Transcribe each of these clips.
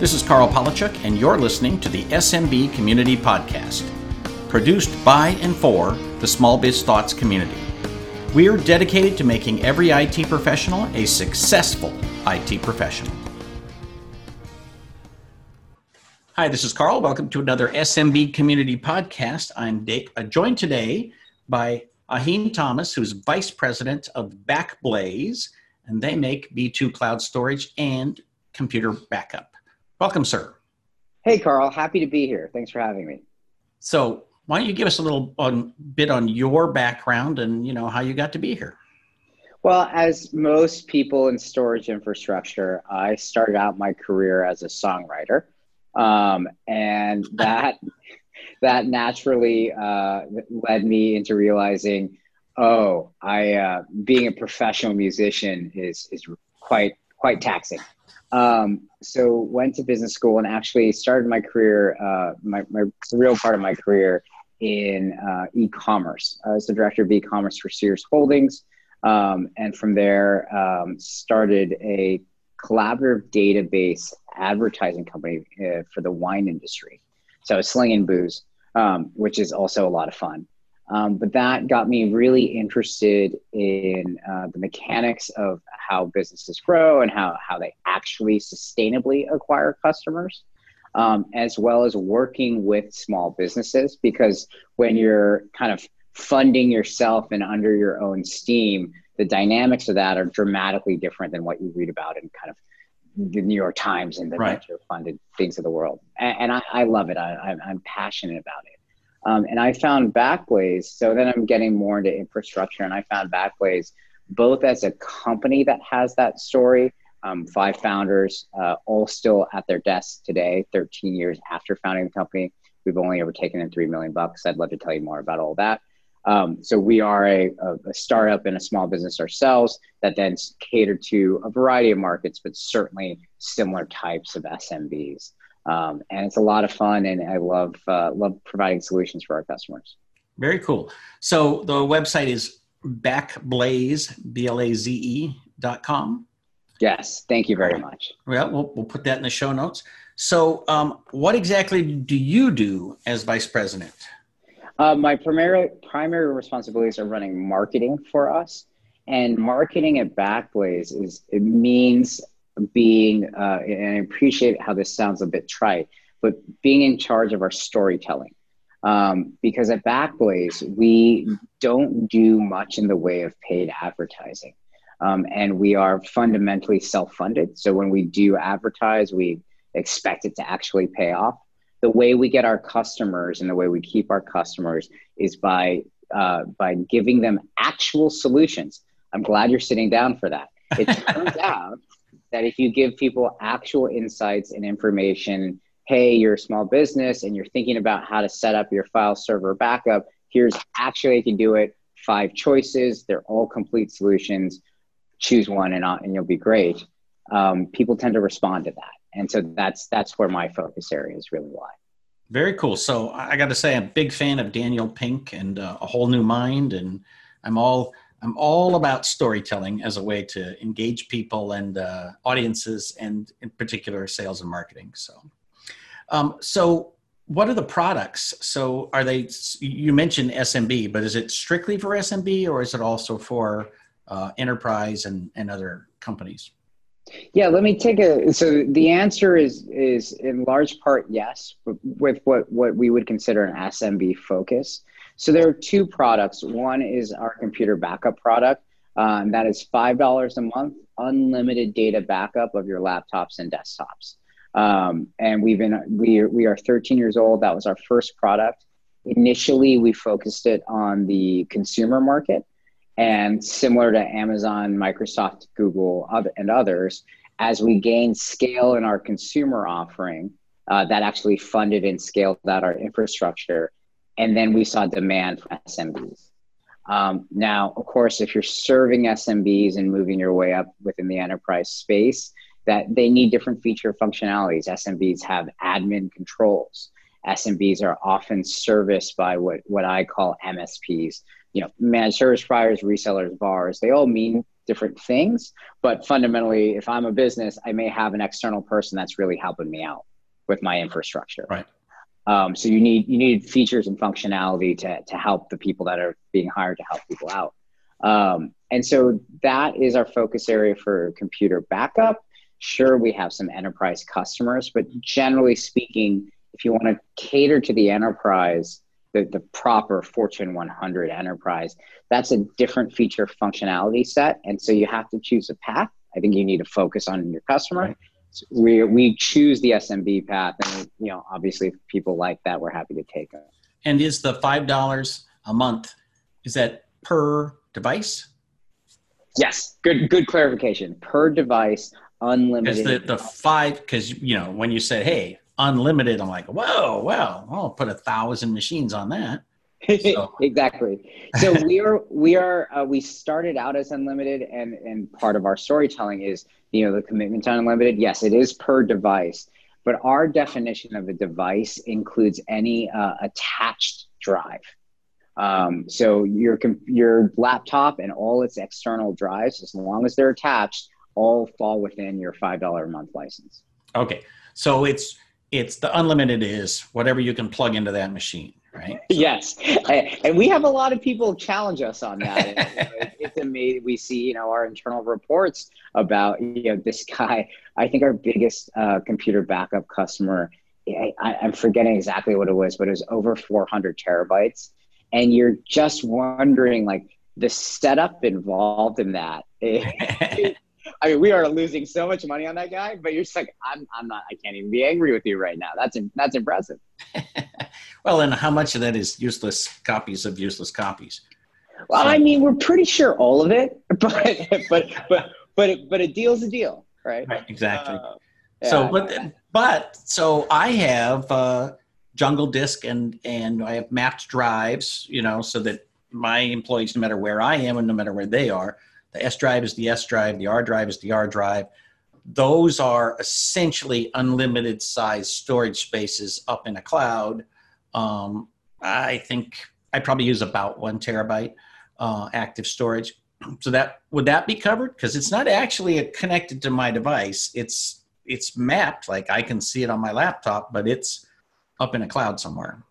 This is Karl Palachuk, and you're listening to the SMB Community Podcast, produced by and for the Small Biz Thoughts community. We are dedicated to making every IT professional a successful IT professional. Hi, this is Carl. Welcome to another SMB Community Podcast. I'm uh, joined today by Ahin Thomas, who's Vice President of Backblaze, and they make B2 cloud storage and computer backup. Welcome, sir. Hey, Karl. Happy to be here. Thanks for having me. So, why don't you give us a little on, bit on your background and you know how you got to be here? Well, as most people in storage infrastructure, I started out my career as a songwriter, um, and that that naturally uh, led me into realizing, oh, I uh, being a professional musician is is quite quite taxing. Um, so went to business school and actually started my career, uh, my, my real part of my career in uh, e-commerce. I was the director of e-commerce for Sears Holdings, um, and from there um, started a collaborative database advertising company uh, for the wine industry. So slinging booze, um, which is also a lot of fun. Um, but that got me really interested in uh, the mechanics of how businesses grow and how, how they actually sustainably acquire customers, um, as well as working with small businesses. Because when you're kind of funding yourself and under your own steam, the dynamics of that are dramatically different than what you read about in kind of the New York Times and the right. venture funded things of the world. And, and I, I, love it. I, I'm passionate about it. Um, and I found Backblaze. So then I'm getting more into infrastructure, and I found Backblaze both as a company that has that story. Um, five founders, uh, all still at their desks today, 13 years after founding the company. We've only ever taken in three million bucks. I'd love to tell you more about all that. Um, so we are a, a, startup and a small business ourselves that then cater to a variety of markets, but certainly similar types of SMBs. Um, and it's a lot of fun, and I love uh, love providing solutions for our customers. Very cool. So the website is backblaze b l a z e dot com. Yes, thank you very much. Well, we'll, we'll put that in the show notes. So, um, what exactly do you do as vice president? Uh, my primary primary responsibilities are running marketing for us, and marketing at Backblaze is it means being, uh, and I appreciate how this sounds a bit trite, but being in charge of our storytelling. Um, because at Backblaze, we don't do much in the way of paid advertising. Um, and we are fundamentally self funded. So when we do advertise, we expect it to actually pay off. The way we get our customers and the way we keep our customers is by, uh, by giving them actual solutions. I'm glad you're sitting down for that. It turns out that if you give people actual insights and information, hey, you're a small business and you're thinking about how to set up your file server backup, here's actually you can do it. Five choices, they're all complete solutions. Choose one and, and you'll be great. Um, people tend to respond to that. And so that's that's where my focus area is really lie. Very cool. So I got to say, I'm a big fan of Daniel Pink and uh, A Whole New Mind, and I'm all I'm all about storytelling as a way to engage people and uh, audiences, and in particular, sales and marketing. So, um, so what are the products? So, are they? You mentioned SMB, but is it strictly for SMB, or is it also for uh, enterprise and and other companies? Yeah, let me take a. So the answer is is in large part yes, with what what we would consider an SMB focus. So there are two products. One is our computer backup product. Um, that is $5 a month, unlimited data backup of your laptops and desktops. Um, and we've been, we are, we are 13 years old. That was our first product. Initially, we focused it on the consumer market. And similar to Amazon, Microsoft, Google, other, and others, as we gained scale in our consumer offering, uh, that actually funded and scaled out our infrastructure and then we saw demand from SMBs. Um, now, of course, if you're serving SMBs and moving your way up within the enterprise space, that they need different feature functionalities. SMBs have admin controls. SMBs are often serviced by what, what I call MSPs, you know, managed service providers, resellers, VARs. They all mean different things. But fundamentally, if I'm a business, I may have an external person that's really helping me out with my infrastructure. Right. Um, so you need you need features and functionality to to help the people that are being hired to help people out. Um, and so that is our focus area for computer backup. Sure, we have some enterprise customers, but generally speaking, if you want to cater to the enterprise, the, the proper Fortune 100 enterprise, that's a different feature functionality set. And so you have to choose a path. I think you need to focus on your customer. Right. So we, we choose the SMB path. And, you know, obviously, if people like that, we're happy to take it. And is the $5 a month, is that per device? Yes, good good clarification. Per device, unlimited. Because the, the five, because you know when you said, "Hey, unlimited," I'm like, "Whoa, well, I'll put a thousand machines on that." So. exactly. So we are we are uh, we started out as unlimited, and and part of our storytelling is you know the commitment to unlimited. Yes, it is per device, but our definition of a device includes any uh, attached drive. Um, so your your laptop and all its external drives, as long as they're attached, all fall within your five dollar a month license. Okay, so it's it's the unlimited is whatever you can plug into that machine, right? So. Yes, and we have a lot of people challenge us on that. it's amazing. We see you know our internal reports about you know this guy. I think our biggest uh, computer backup customer. I, I'm forgetting exactly what it was, but it was over 400 terabytes and you're just wondering like the setup involved in that. I mean, we are losing so much money on that guy, but you're just like, I'm, I'm not, I can't even be angry with you right now. That's, that's impressive. well, and how much of that is useless copies of useless copies? Well. I mean, we're pretty sure all of it, but, but, but, but, but a deal's a deal, right? Right, exactly. Uh, yeah. So, but, but, so I have, uh, jungle disk and and I have mapped drives, you know, so that my employees, no matter where I am and no matter where they are, the S drive is the S drive, the R drive is the R drive. Those are essentially unlimited size storage spaces up in a cloud. Um, I think I probably use about one terabyte uh, active storage. So that would that be covered? Because it's not actually connected to my device. It's it's mapped like I can see it on my laptop, but it's up in a cloud somewhere.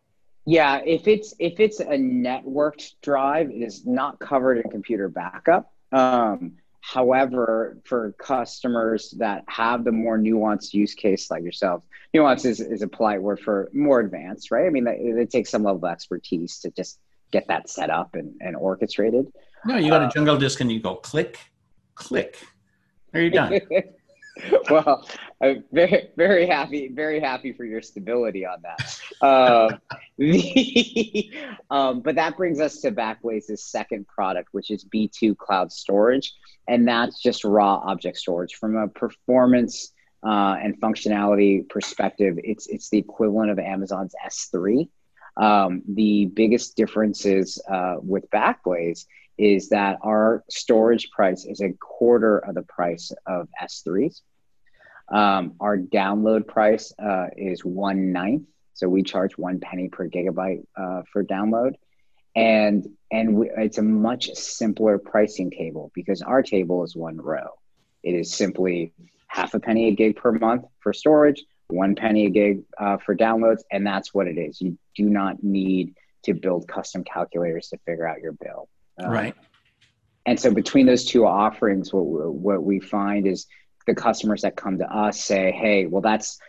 Yeah, if it's if it's a networked drive, it is not covered in computer backup. Um, however, for customers that have the more nuanced use case like yourself, nuance is, is a polite word for more advanced, right? I mean, it, it takes some level of expertise to just get that set up and, and orchestrated. No, you got a uh, jungle disk and you go click, click. There you done. well, I'm very, very happy, very happy for your stability on that. Uh, the, um, but that brings us to Backblaze's second product, which is B2 Cloud Storage, and that's just raw object storage. From a performance uh, and functionality perspective, it's it's the equivalent of Amazon's S3. Um, the biggest differences uh, with Backblaze is that our storage price is a quarter of the price of S3s. Um, our download price uh, is one ninth, so we charge one penny per gigabyte uh, for download, and and we, it's a much simpler pricing table because our table is one row. It is simply half a penny a gig per month for storage, one penny a gig uh, for downloads, and that's what it is. You do not need to build custom calculators to figure out your bill. Um, right. And so between those two offerings, what what we find is the customers that come to us say, hey, well, that's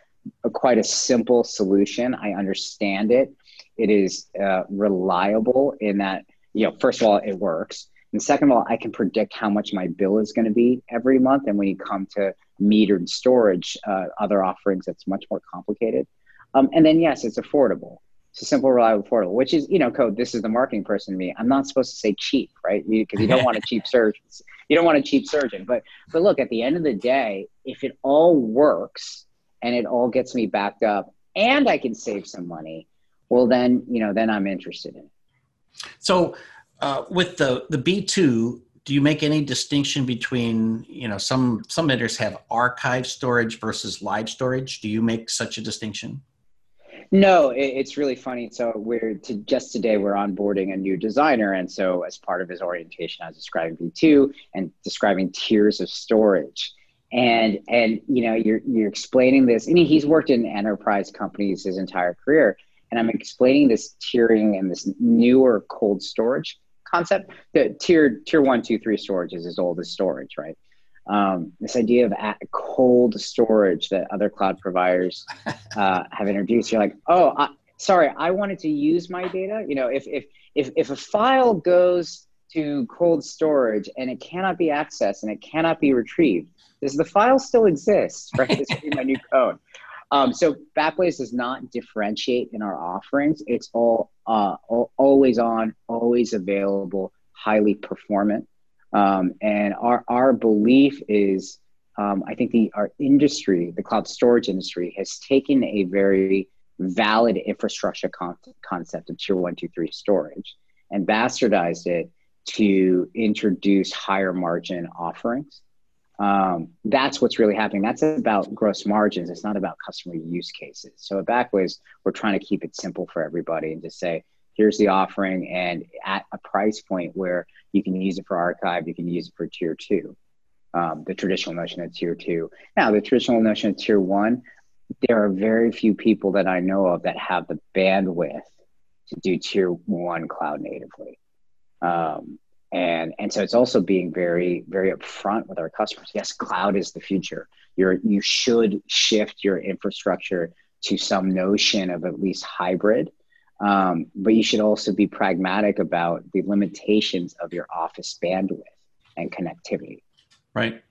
a, quite a simple solution. I understand it. It is uh, reliable in that, you know, first of all, it works. And second of all, I can predict how much my bill is going to be every month. And when you come to metered storage, uh, other offerings, that's much more complicated. Um, and then, yes, it's affordable. It's a simple, reliable, affordable, which is, you know, code. This is the marketing person to me. I'm not supposed to say cheap, right? Because you, you, don't want a cheap surgeon. You don't want a cheap surgeon. But but look, at the end of the day, if it all works and it all gets me backed up, and I can save some money, well, then you know, then I'm interested in it. So, uh, with the the B two, do you make any distinction between you know some some vendors have archive storage versus live storage? Do you make such a distinction? No, it, it's really funny. So we're to, just today we're onboarding a new designer, and so as part of his orientation, I was describing B2 and describing tiers of storage. And and you know you're you're explaining this. I mean, he's worked in enterprise companies his entire career, and I'm explaining this tiering and this newer cold storage concept. The tier tier one, two, three storage is as old as storage, right? Um, this idea of cold storage that other cloud providers uh, have introduced. You're like, oh, I, sorry, I wanted to use my data. You know, if if if if a file goes to cold storage and it cannot be accessed and it cannot be retrieved, does the file still exist? Right, this would be my new code. Um, so Backblaze does not differentiate in our offerings. It's all, uh, all always on, always available, highly performant. Um, and our, our belief is, um, I think the, our industry, the cloud storage industry, has taken a very valid infrastructure con- concept of tier one, two, three storage and bastardized it to introduce higher margin offerings. Um, that's what's really happening. That's about gross margins. It's not about customer use cases. So at Backblaze, we're trying to keep it simple for everybody and just say, here's the offering and at a price point where you can use it for archive you can use it for tier two um, the traditional notion of tier two. Now the traditional notion of tier one there are very few people that i know of that have the bandwidth to do tier one cloud natively. Um, and and so it's also being very very upfront with our customers. Yes cloud is the future. You're you should shift your infrastructure to some notion of at least hybrid um, but you should also be pragmatic about the limitations of your office bandwidth and connectivity. Right.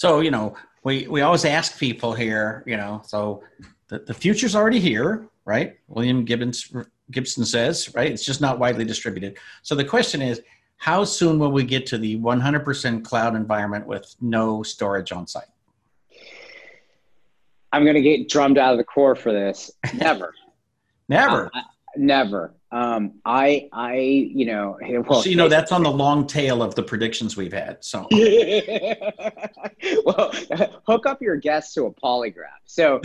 So, you know, we, we always ask people here, you know, so the, the future's already here, right? William Gibbons, Gibson says, right? It's just not widely distributed. So the question is, how soon will we get to the 100% cloud environment with no storage on site? I'm going to get drummed out of the corps for this. Never. Never. Uh, Never. Um, I, I, you know, well, so, you know, that's on the long tail of the predictions we've had. So, well, hook up your guests to a polygraph. So,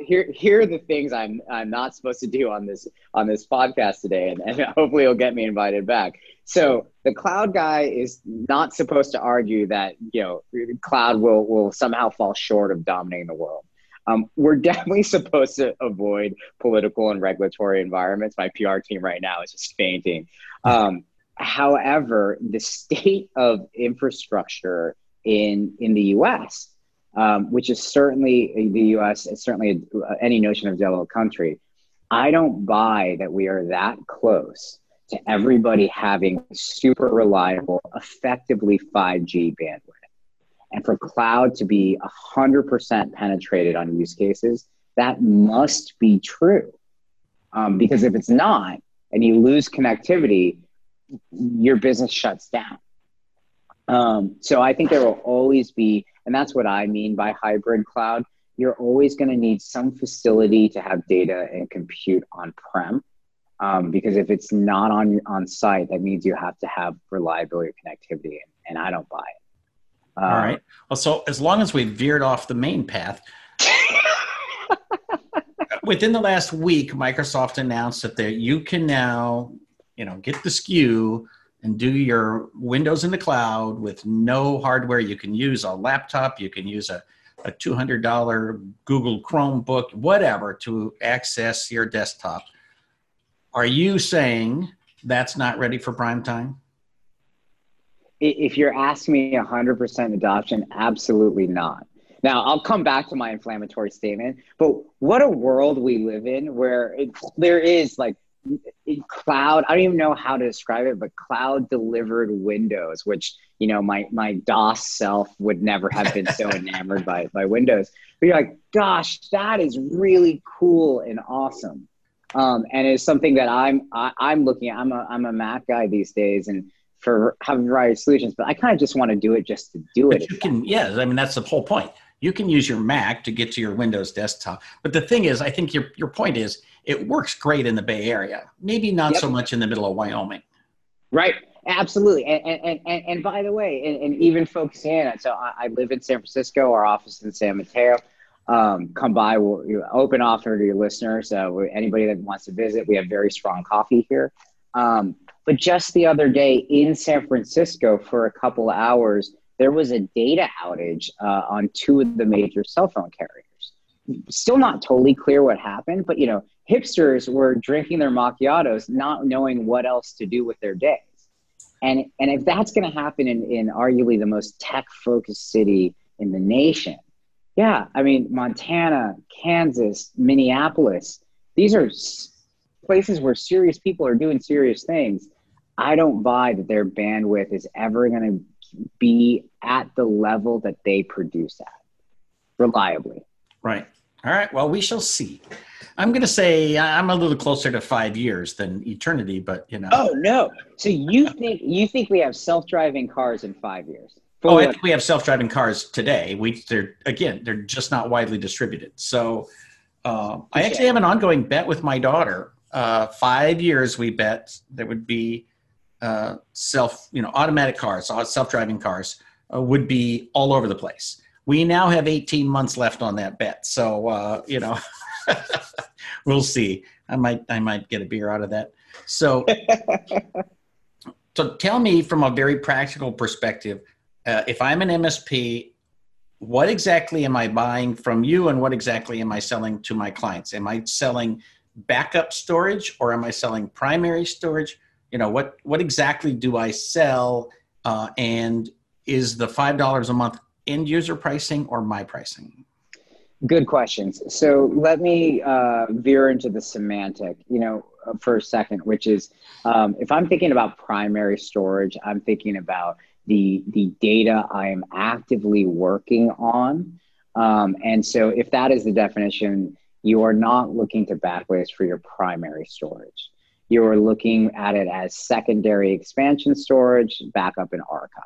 here, here are the things I'm, I'm not supposed to do on this, on this podcast today, and, and hopefully, you'll get me invited back. So, the cloud guy is not supposed to argue that you know, cloud will, will somehow fall short of dominating the world. Um, we're definitely supposed to avoid political and regulatory environments. My PR team right now is just fainting. Um, however, the state of infrastructure in in the U.S., um, which is certainly the U.S., is certainly a, any notion of developed country. I don't buy that we are that close to everybody having super reliable, effectively 5G bandwidth and for cloud to be 100% penetrated on use cases, that must be true. Um, because if it's not, and you lose connectivity, your business shuts down. Um, so I think there will always be, and that's what I mean by hybrid cloud. You're always going to need some facility to have data and compute on prem. Um, because if it's not on on site, that means you have to have reliability or connectivity, and, and I don't buy it. All uh, right. Well, so as long as we veered off the main path, within the last week, Microsoft announced that there, you can now, you know, get the SKU and do your Windows in the cloud with no hardware. You can use a laptop, you can use a, a $200 Google Chromebook, whatever, to access your desktop. Are you saying that's not ready for prime time? If you're asking me 100% adoption, absolutely not. Now, I'll come back to my inflammatory statement, but what a world we live in where it, there is like cloud, I don't even know how to describe it, but cloud delivered Windows, which, you know, my, my DOS self would never have been so enamored by, by Windows. But you're like, gosh, that is really cool and awesome. Um, and it's something that I'm, I, am i am looking at. I'm a, I'm a Mac guy these days. And for having a variety of solutions, but I kind of just want to do it just to do it. You can, yeah, I mean, that's the whole point. You can use your Mac to get to your Windows desktop. But the thing is, I think your, your point is it works great in the Bay Area, maybe not yep. so much in the middle of Wyoming. Right. Absolutely. And, and, and, and by the way, and, and even folks in, so I, I live in San Francisco, our office in San Mateo. um, come by. We'll you know, open offer to your listeners. Uh, anybody that wants to visit, we have very strong coffee here. Um, but just the other day in San Francisco for a couple hours, there was a data outage uh, on two of the major cell phone carriers. Still not totally clear what happened, but you know, hipsters were drinking their macchiatos, not knowing what else to do with their days. And and if that's going to happen in, in arguably the most tech focused city in the nation, yeah, I mean Montana, Kansas, Minneapolis, these are places where serious people are doing serious things. I don't buy that their bandwidth is ever going to be at the level that they produce at reliably. Right. All right. Well, we shall see. I'm going to say I'm a little closer to five years than eternity, but you know. Oh no! So you think you think we have self-driving cars in five years? oh, I think we have self-driving cars today. We they're again they're just not widely distributed. So uh, I actually have an ongoing bet with my daughter. Uh, five years we bet there would be uh, self you know automatic cars, self-driving cars uh, would be all over the place. We now have 18 months left on that bet, so uh, you know we'll see. I might I might get a beer out of that. So. so tell me from a very practical perspective uh, if I'm an MSP, what exactly am I buying from you and what exactly am I selling to my clients? Am I selling backup storage or am I selling primary storage? You know, what, what exactly do I sell? Uh, and is the $5 a month end user pricing or my pricing? Good questions. So let me uh, veer into the semantic, you know, for a second, which is um, if I'm thinking about primary storage, I'm thinking about the the data I am actively working on. Um, and so, if that is the definition, you are not looking to Backblaze for your primary storage. You are looking at it as secondary expansion storage, backup, and archive.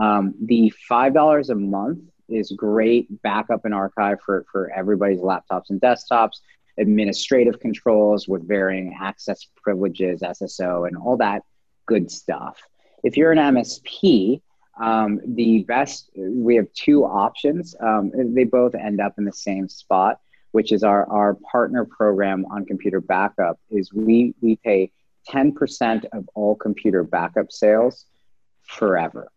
Um, the five dollars a month is great backup and archive for for everybody's laptops and desktops. Administrative controls with varying access privileges, SSO, and all that good stuff. If you're an MSP, um, the best, we have two options. Um, they both end up in the same spot, which is our, our partner program on computer backup is we, we pay 10% of all computer backup sales forever.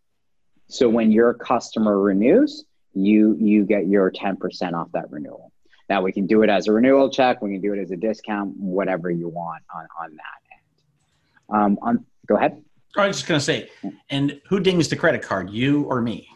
So when your customer renews, you, you get your 10% off that renewal. Now we can do it as a renewal check. We can do it as a discount, whatever you want on, on that end. Um, on, go ahead. I was just going to say, and who dings the credit card, you or me?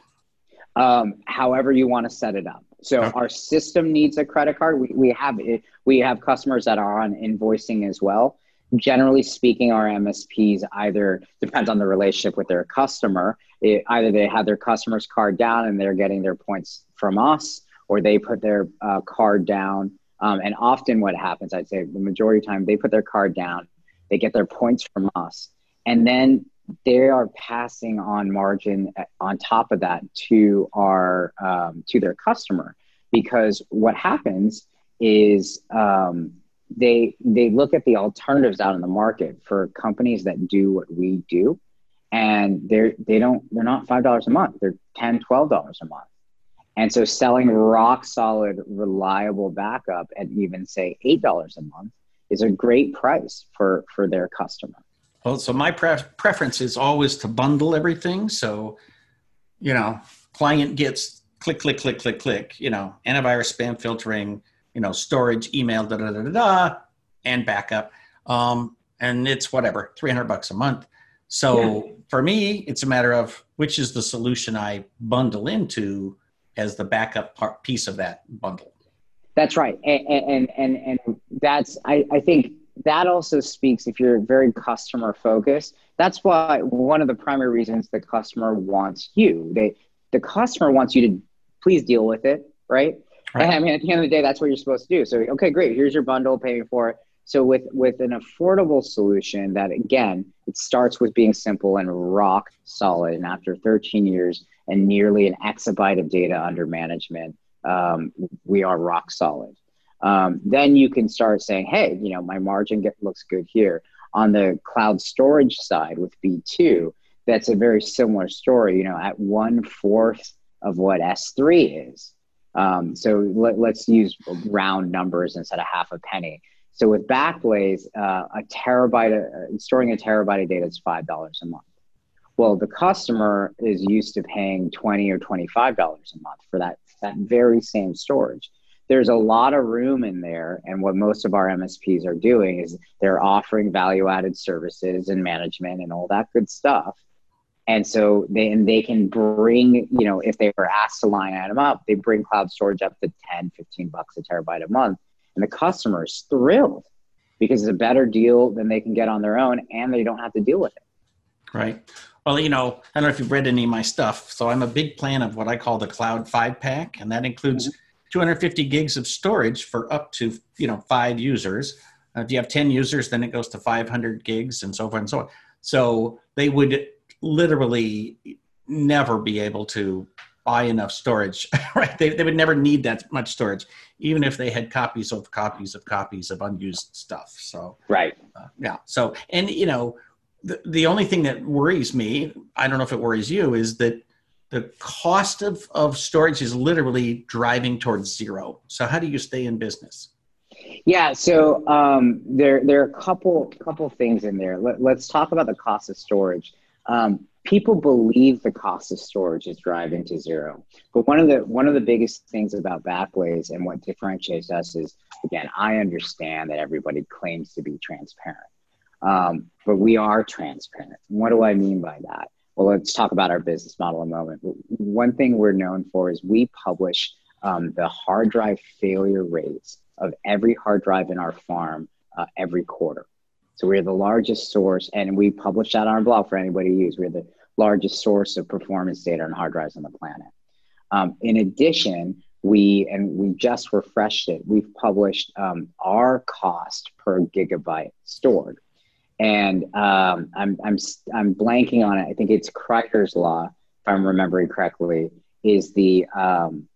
Um, however you want to set it up. So okay. our system needs a credit card. We, we have it, we have customers that are on invoicing as well. Generally speaking, our MSPs either depends on the relationship with their customer. It, either they have their customer's card down and they're getting their points from us, or they put their uh, card down. Um, and often, what happens, I'd say, the majority of the time, they put their card down, they get their points from us, and then they are passing on margin on top of that to our um, to their customer. Because what happens is um, they they look at the alternatives out in the market for companies that do what we do and they're they don't they're not five dollars a month they're 10 12 dollars a month. And so selling rock solid reliable backup at even say eight dollars a month is a great price for for their customer well, so my pre- preference is always to bundle everything. So, you know, client gets click, click, click, click, click, you know, antivirus, spam filtering, you know, storage, email, da da da da, da and backup. Um, and it's whatever, 300 bucks a month. So yeah. for me, it's a matter of which is the solution I bundle into as the backup part, piece of that bundle. That's right. And, and, and, and that's, I, I think that also speaks if you're very customer focused. That's why one of the primary reasons the customer wants you. They the customer wants you to please deal with it right, right. And, i mean at the end of the day that's what you're supposed to do. So okay great here's your bundle paying for it. So with with an affordable solution that again it starts with being simple and rock solid and after 13 years and nearly an exabyte of data under management um, we are rock solid um, then you can start saying, hey, you know, my margin get, looks good here. On the cloud storage side with B2, that's a very similar story. You know, at one fourth of what S3 is, Um, so let, us use round numbers instead of half a penny. So with Backblaze, uh, a terabyte, uh, storing a terabyte of data is five dollars a month. Well, the customer is used to paying twenty or twenty-five dollars a month for that that very same storage. There's a lot of room in there, and what most of our MSPs are doing is they're offering value-added services and management and all that good stuff and so they and they can bring, you know, if they were asked to line item up, they bring cloud storage up to 10, 15 bucks a terabyte a month. And the customer is thrilled because it's a better deal than they can get on their own and they don't have to deal with it. Right. Well, you know, I don't know if you've read any of my stuff. So I'm a big fan of what I call the Cloud Five Pack, and that includes mm-hmm. 250 gigs of storage for up to, you know, five users. Uh, if you have 10 users, then it goes to 500 gigs and so forth and so on. So they would literally never be able to buy enough storage, right? They, they would never need that much storage, even if they had copies of copies of copies of unused stuff. So, right. Uh, yeah. So, and you know, the, the only thing that worries me, I don't know if it worries you, is that the cost of, of storage is literally driving towards zero. So, how do you stay in business? Yeah, so um, there there are a couple couple things in there. Let, us talk about the cost of storage. Um, people believe the cost of storage is driving to zero. But one of the one of the biggest things about Backblaze and what differentiates us is again, I understand that everybody claims to be transparent, um, but we are transparent. what do I mean by that? Well, let's talk about our business model a moment. One thing we're known for is we publish um, the hard drive failure rates of every hard drive in our farm uh, every quarter. So we're the largest source, and we publish that on our blog for anybody to use. We're the largest source of performance data on hard drives on the planet. Um, in addition, we and we just refreshed it. We've published um, our cost per gigabyte stored, and um, I'm I'm I'm blanking on it. I think it's Kryder's law, if I'm remembering correctly, is the um,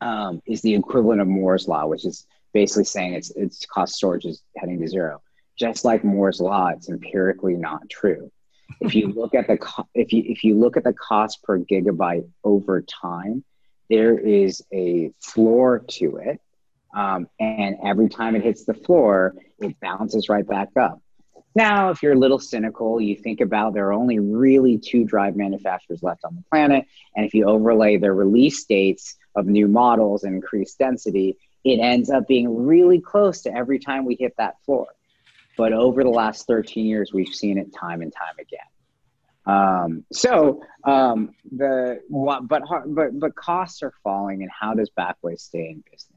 um, is the equivalent of Moore's law, which is basically saying its its cost storage is heading to zero just like Moore's law, it's empirically not true. If you look at the co- if you if you look at the cost per gigabyte over time, there is a floor to it, um, and every time it hits the floor, it bounces right back up. Now, if you're a little cynical, you think about there are only really two drive manufacturers left on the planet, and if you overlay their release dates of new models and increased density, it ends up being really close to every time we hit that floor. But over the last 13 years, we've seen it time and time again. Um, so um, the but but but costs are falling, and how does Backblaze stay in business?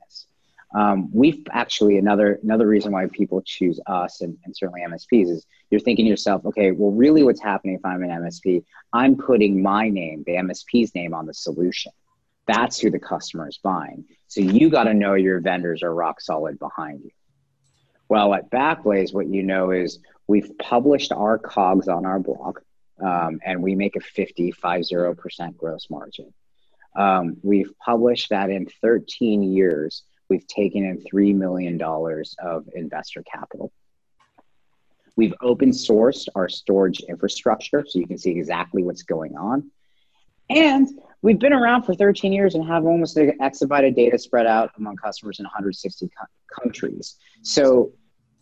Um, we've actually another another reason why people choose us and, and certainly MSPs is you're thinking to yourself, okay, well, really, what's happening if I'm an MSP? I'm putting my name, the MSP's name, on the solution. That's who the customer is buying. So you got to know your vendors are rock solid behind you. Well, at Backblaze, what you know is we've published our COGS on our blog, um, and we make a 50, 50% gross margin. Um, we've published that in 13 years, we've taken in $3 million of investor capital. We've open sourced our storage infrastructure so you can see exactly what's going on. And we've been around for 13 years and have almost an exabyte of data spread out among customers in 160 co- countries. So,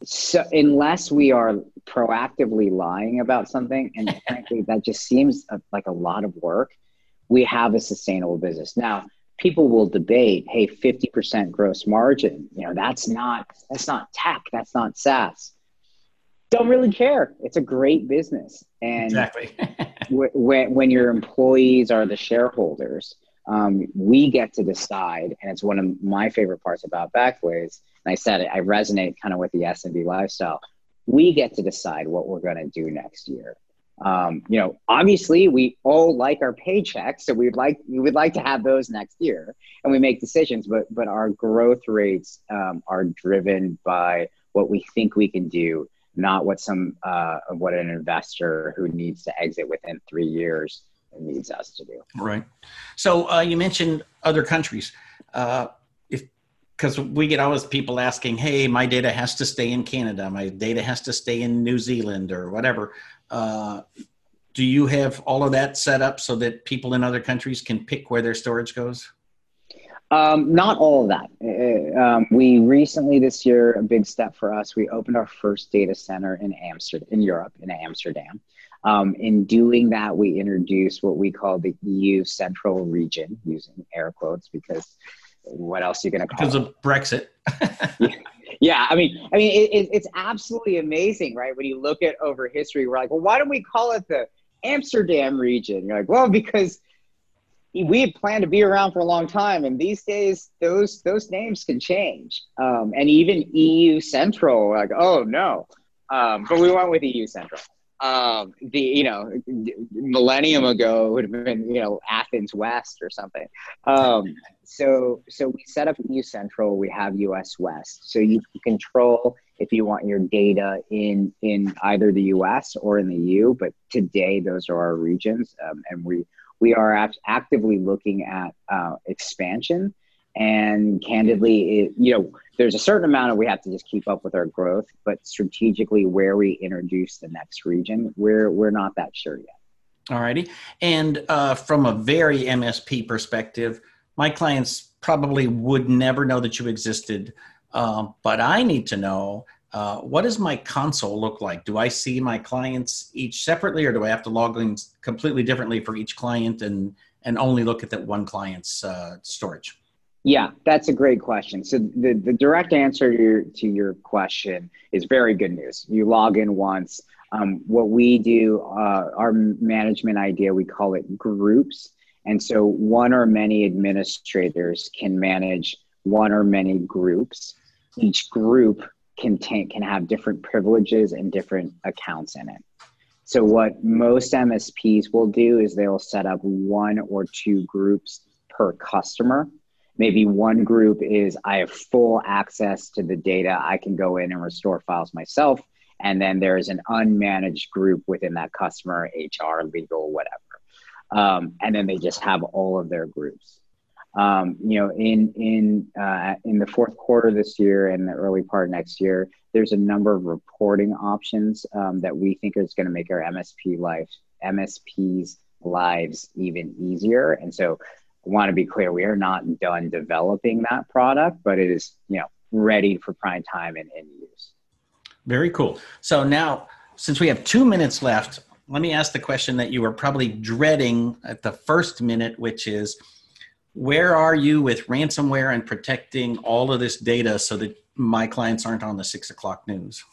so unless we are proactively lying about something, and frankly, that just seems uh, like a lot of work, we have a sustainable business. Now, people will debate, hey, 50% gross margin, you know, that's not that's not tech, that's not SaaS don't really care. It's a great business, and exactly when when your employees are the shareholders, um, we get to decide, and it's one of my favorite parts about Backblaze. And I said it, I resonate kind of with the SMB lifestyle. We get to decide what we're going to do next year. Um, you know, obviously, we all like our paychecks, so we'd like we would like to have those next year, and we make decisions. But but our growth rates um, are driven by what we think we can do not what some uh, what an investor who needs to exit within three years needs us to do. Right. So uh, you mentioned other countries. Uh, if because we get always people asking, "Hey, my data has to stay in Canada. My data has to stay in New Zealand or whatever." Uh, do you have all of that set up so that people in other countries can pick where their storage goes? Um, not all of that. Uh, um, we recently this year, a big step for us, we opened our first data center in Amsterdam, in Europe, in Amsterdam. Um, in doing that, we introduced what we call the EU Central Region, using air quotes because what else are you going to call because it? of Brexit? yeah, I mean, I mean, it, it, it's absolutely amazing, right? When you look at over history, we're like, well, why don't we call it the Amsterdam region? You're like, well, because we had planned to be around for a long time, and these days those those names can change. Um, and even EU Central, like, oh no, um, but we went with EU Central. Um, the you know millennium ago would have been you know Athens West or something. Um, so so we set up EU Central. We have US West, so you can control if you want your data in in either the US or in the EU. But today those are our regions, um, and we we are actively looking at uh, expansion. And candidly, it, you know, there's a certain amount of we have to just keep up with our growth, but strategically, where we introduce the next region, we're we're not that sure yet. All righty. And uh, from a very MSP perspective, my clients probably would never know that you existed, uh, but I need to know uh, what does my console look like? Do I see my clients each separately, or do I have to log in completely differently for each client and and only look at that one client's uh, storage? Yeah, that's a great question. So the, the direct answer to your, to your question is very good news. You log in once. Um, what we do, uh, our management idea, we call it groups. And so one or many administrators can manage one or many groups. Each group can take can have different privileges and different accounts in it. So what most MSPs will do is they'll set up one or two groups per customer. Maybe one group is I have full access to the data. I can go in and restore files myself. And then there's an unmanaged group within that customer, HR, legal, whatever. Um, and then they just have all of their groups. Um, you know, in in uh, in the fourth quarter this year and the early part next year, there's a number of reporting options um, that we think is going to make our MSP life MSPs lives even easier. And so, want to be clear, we are not done developing that product, but it is you know ready for prime time and in use. Very cool. So now, since we have two minutes left, let me ask the question that you were probably dreading at the first minute, which is where are you with ransomware and protecting all of this data so that my clients aren't on the six o'clock news?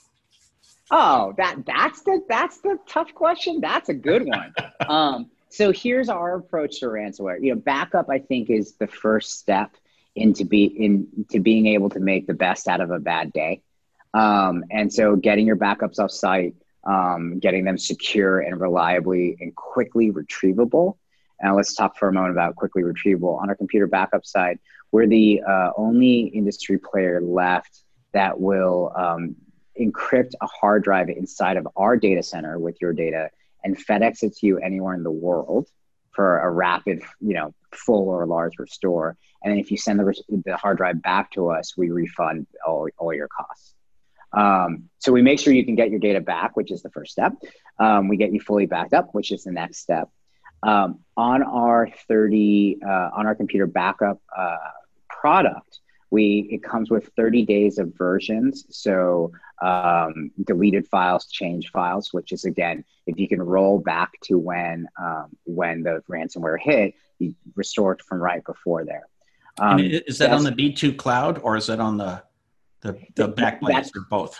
Oh, that that's the that's the tough question. That's a good one. um, so here's our approach to ransomware. You know, backup I think is the first step into be into being able to make the best out of a bad day. Um, and so getting your backups off site, um, getting them secure and reliably and quickly retrievable now let's talk for a moment about quickly retrievable. On our computer backup side, we're the uh, only industry player left that will um, encrypt a hard drive inside of our data center with your data and FedEx it to you anywhere in the world for a rapid, you know, full or large restore. And then if you send the, the hard drive back to us, we refund all, all your costs. Um, so we make sure you can get your data back, which is the first step. Um, we get you fully backed up, which is the next step. Um, on our 30 uh, on our computer backup uh, product, we it comes with 30 days of versions. So um, deleted files, change files, which is again, if you can roll back to when um, when the ransomware hit, you restore it from right before there. Um, is that on the B2 cloud or is that on the the, the Backblaze or both?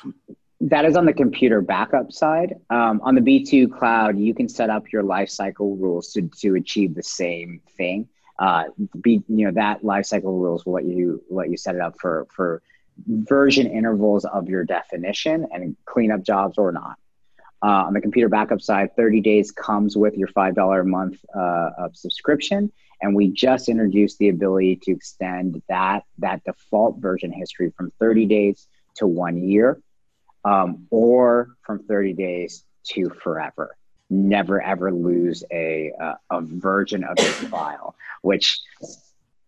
That is on the computer backup side. Um, on the B2 cloud, you can set up your lifecycle rules to, to achieve the same thing. Uh, be, you know, that lifecycle rules will let you let you set it up for for version intervals of your definition and cleanup jobs or not. Uh, on the computer backup side, 30 days comes with your $5 a month uh, of subscription. And we just introduced the ability to extend that, that default version history from 30 days to one year um, or from 30 days to forever. Never ever lose a, uh, a version of your file, which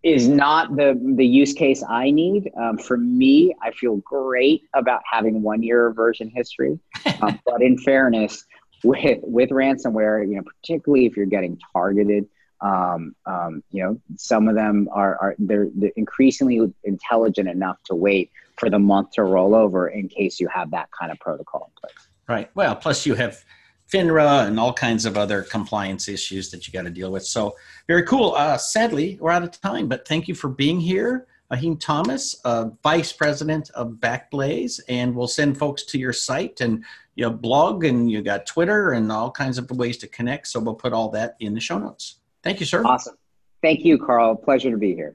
is not the, the use case I need. Um, for me, I feel great about having one year of version history. Um, but in fairness, with, with ransomware, you know, particularly if you're getting targeted, um, um, you know, some of them are, are they're, they're increasingly intelligent enough to wait for the month to roll over in case you have that kind of protocol in place. Right. Well, plus you have FINRA and all kinds of other compliance issues that you got to deal with. So very cool. Uh, sadly, we're out of time, but thank you for being here. Ahin Thomas, uh, Vice President of Backblaze, and we'll send folks to your site and your blog and you got Twitter and all kinds of ways to connect. So we'll put all that in the show notes. Thank you, sir. Awesome. Thank you, Karl. Pleasure to be here.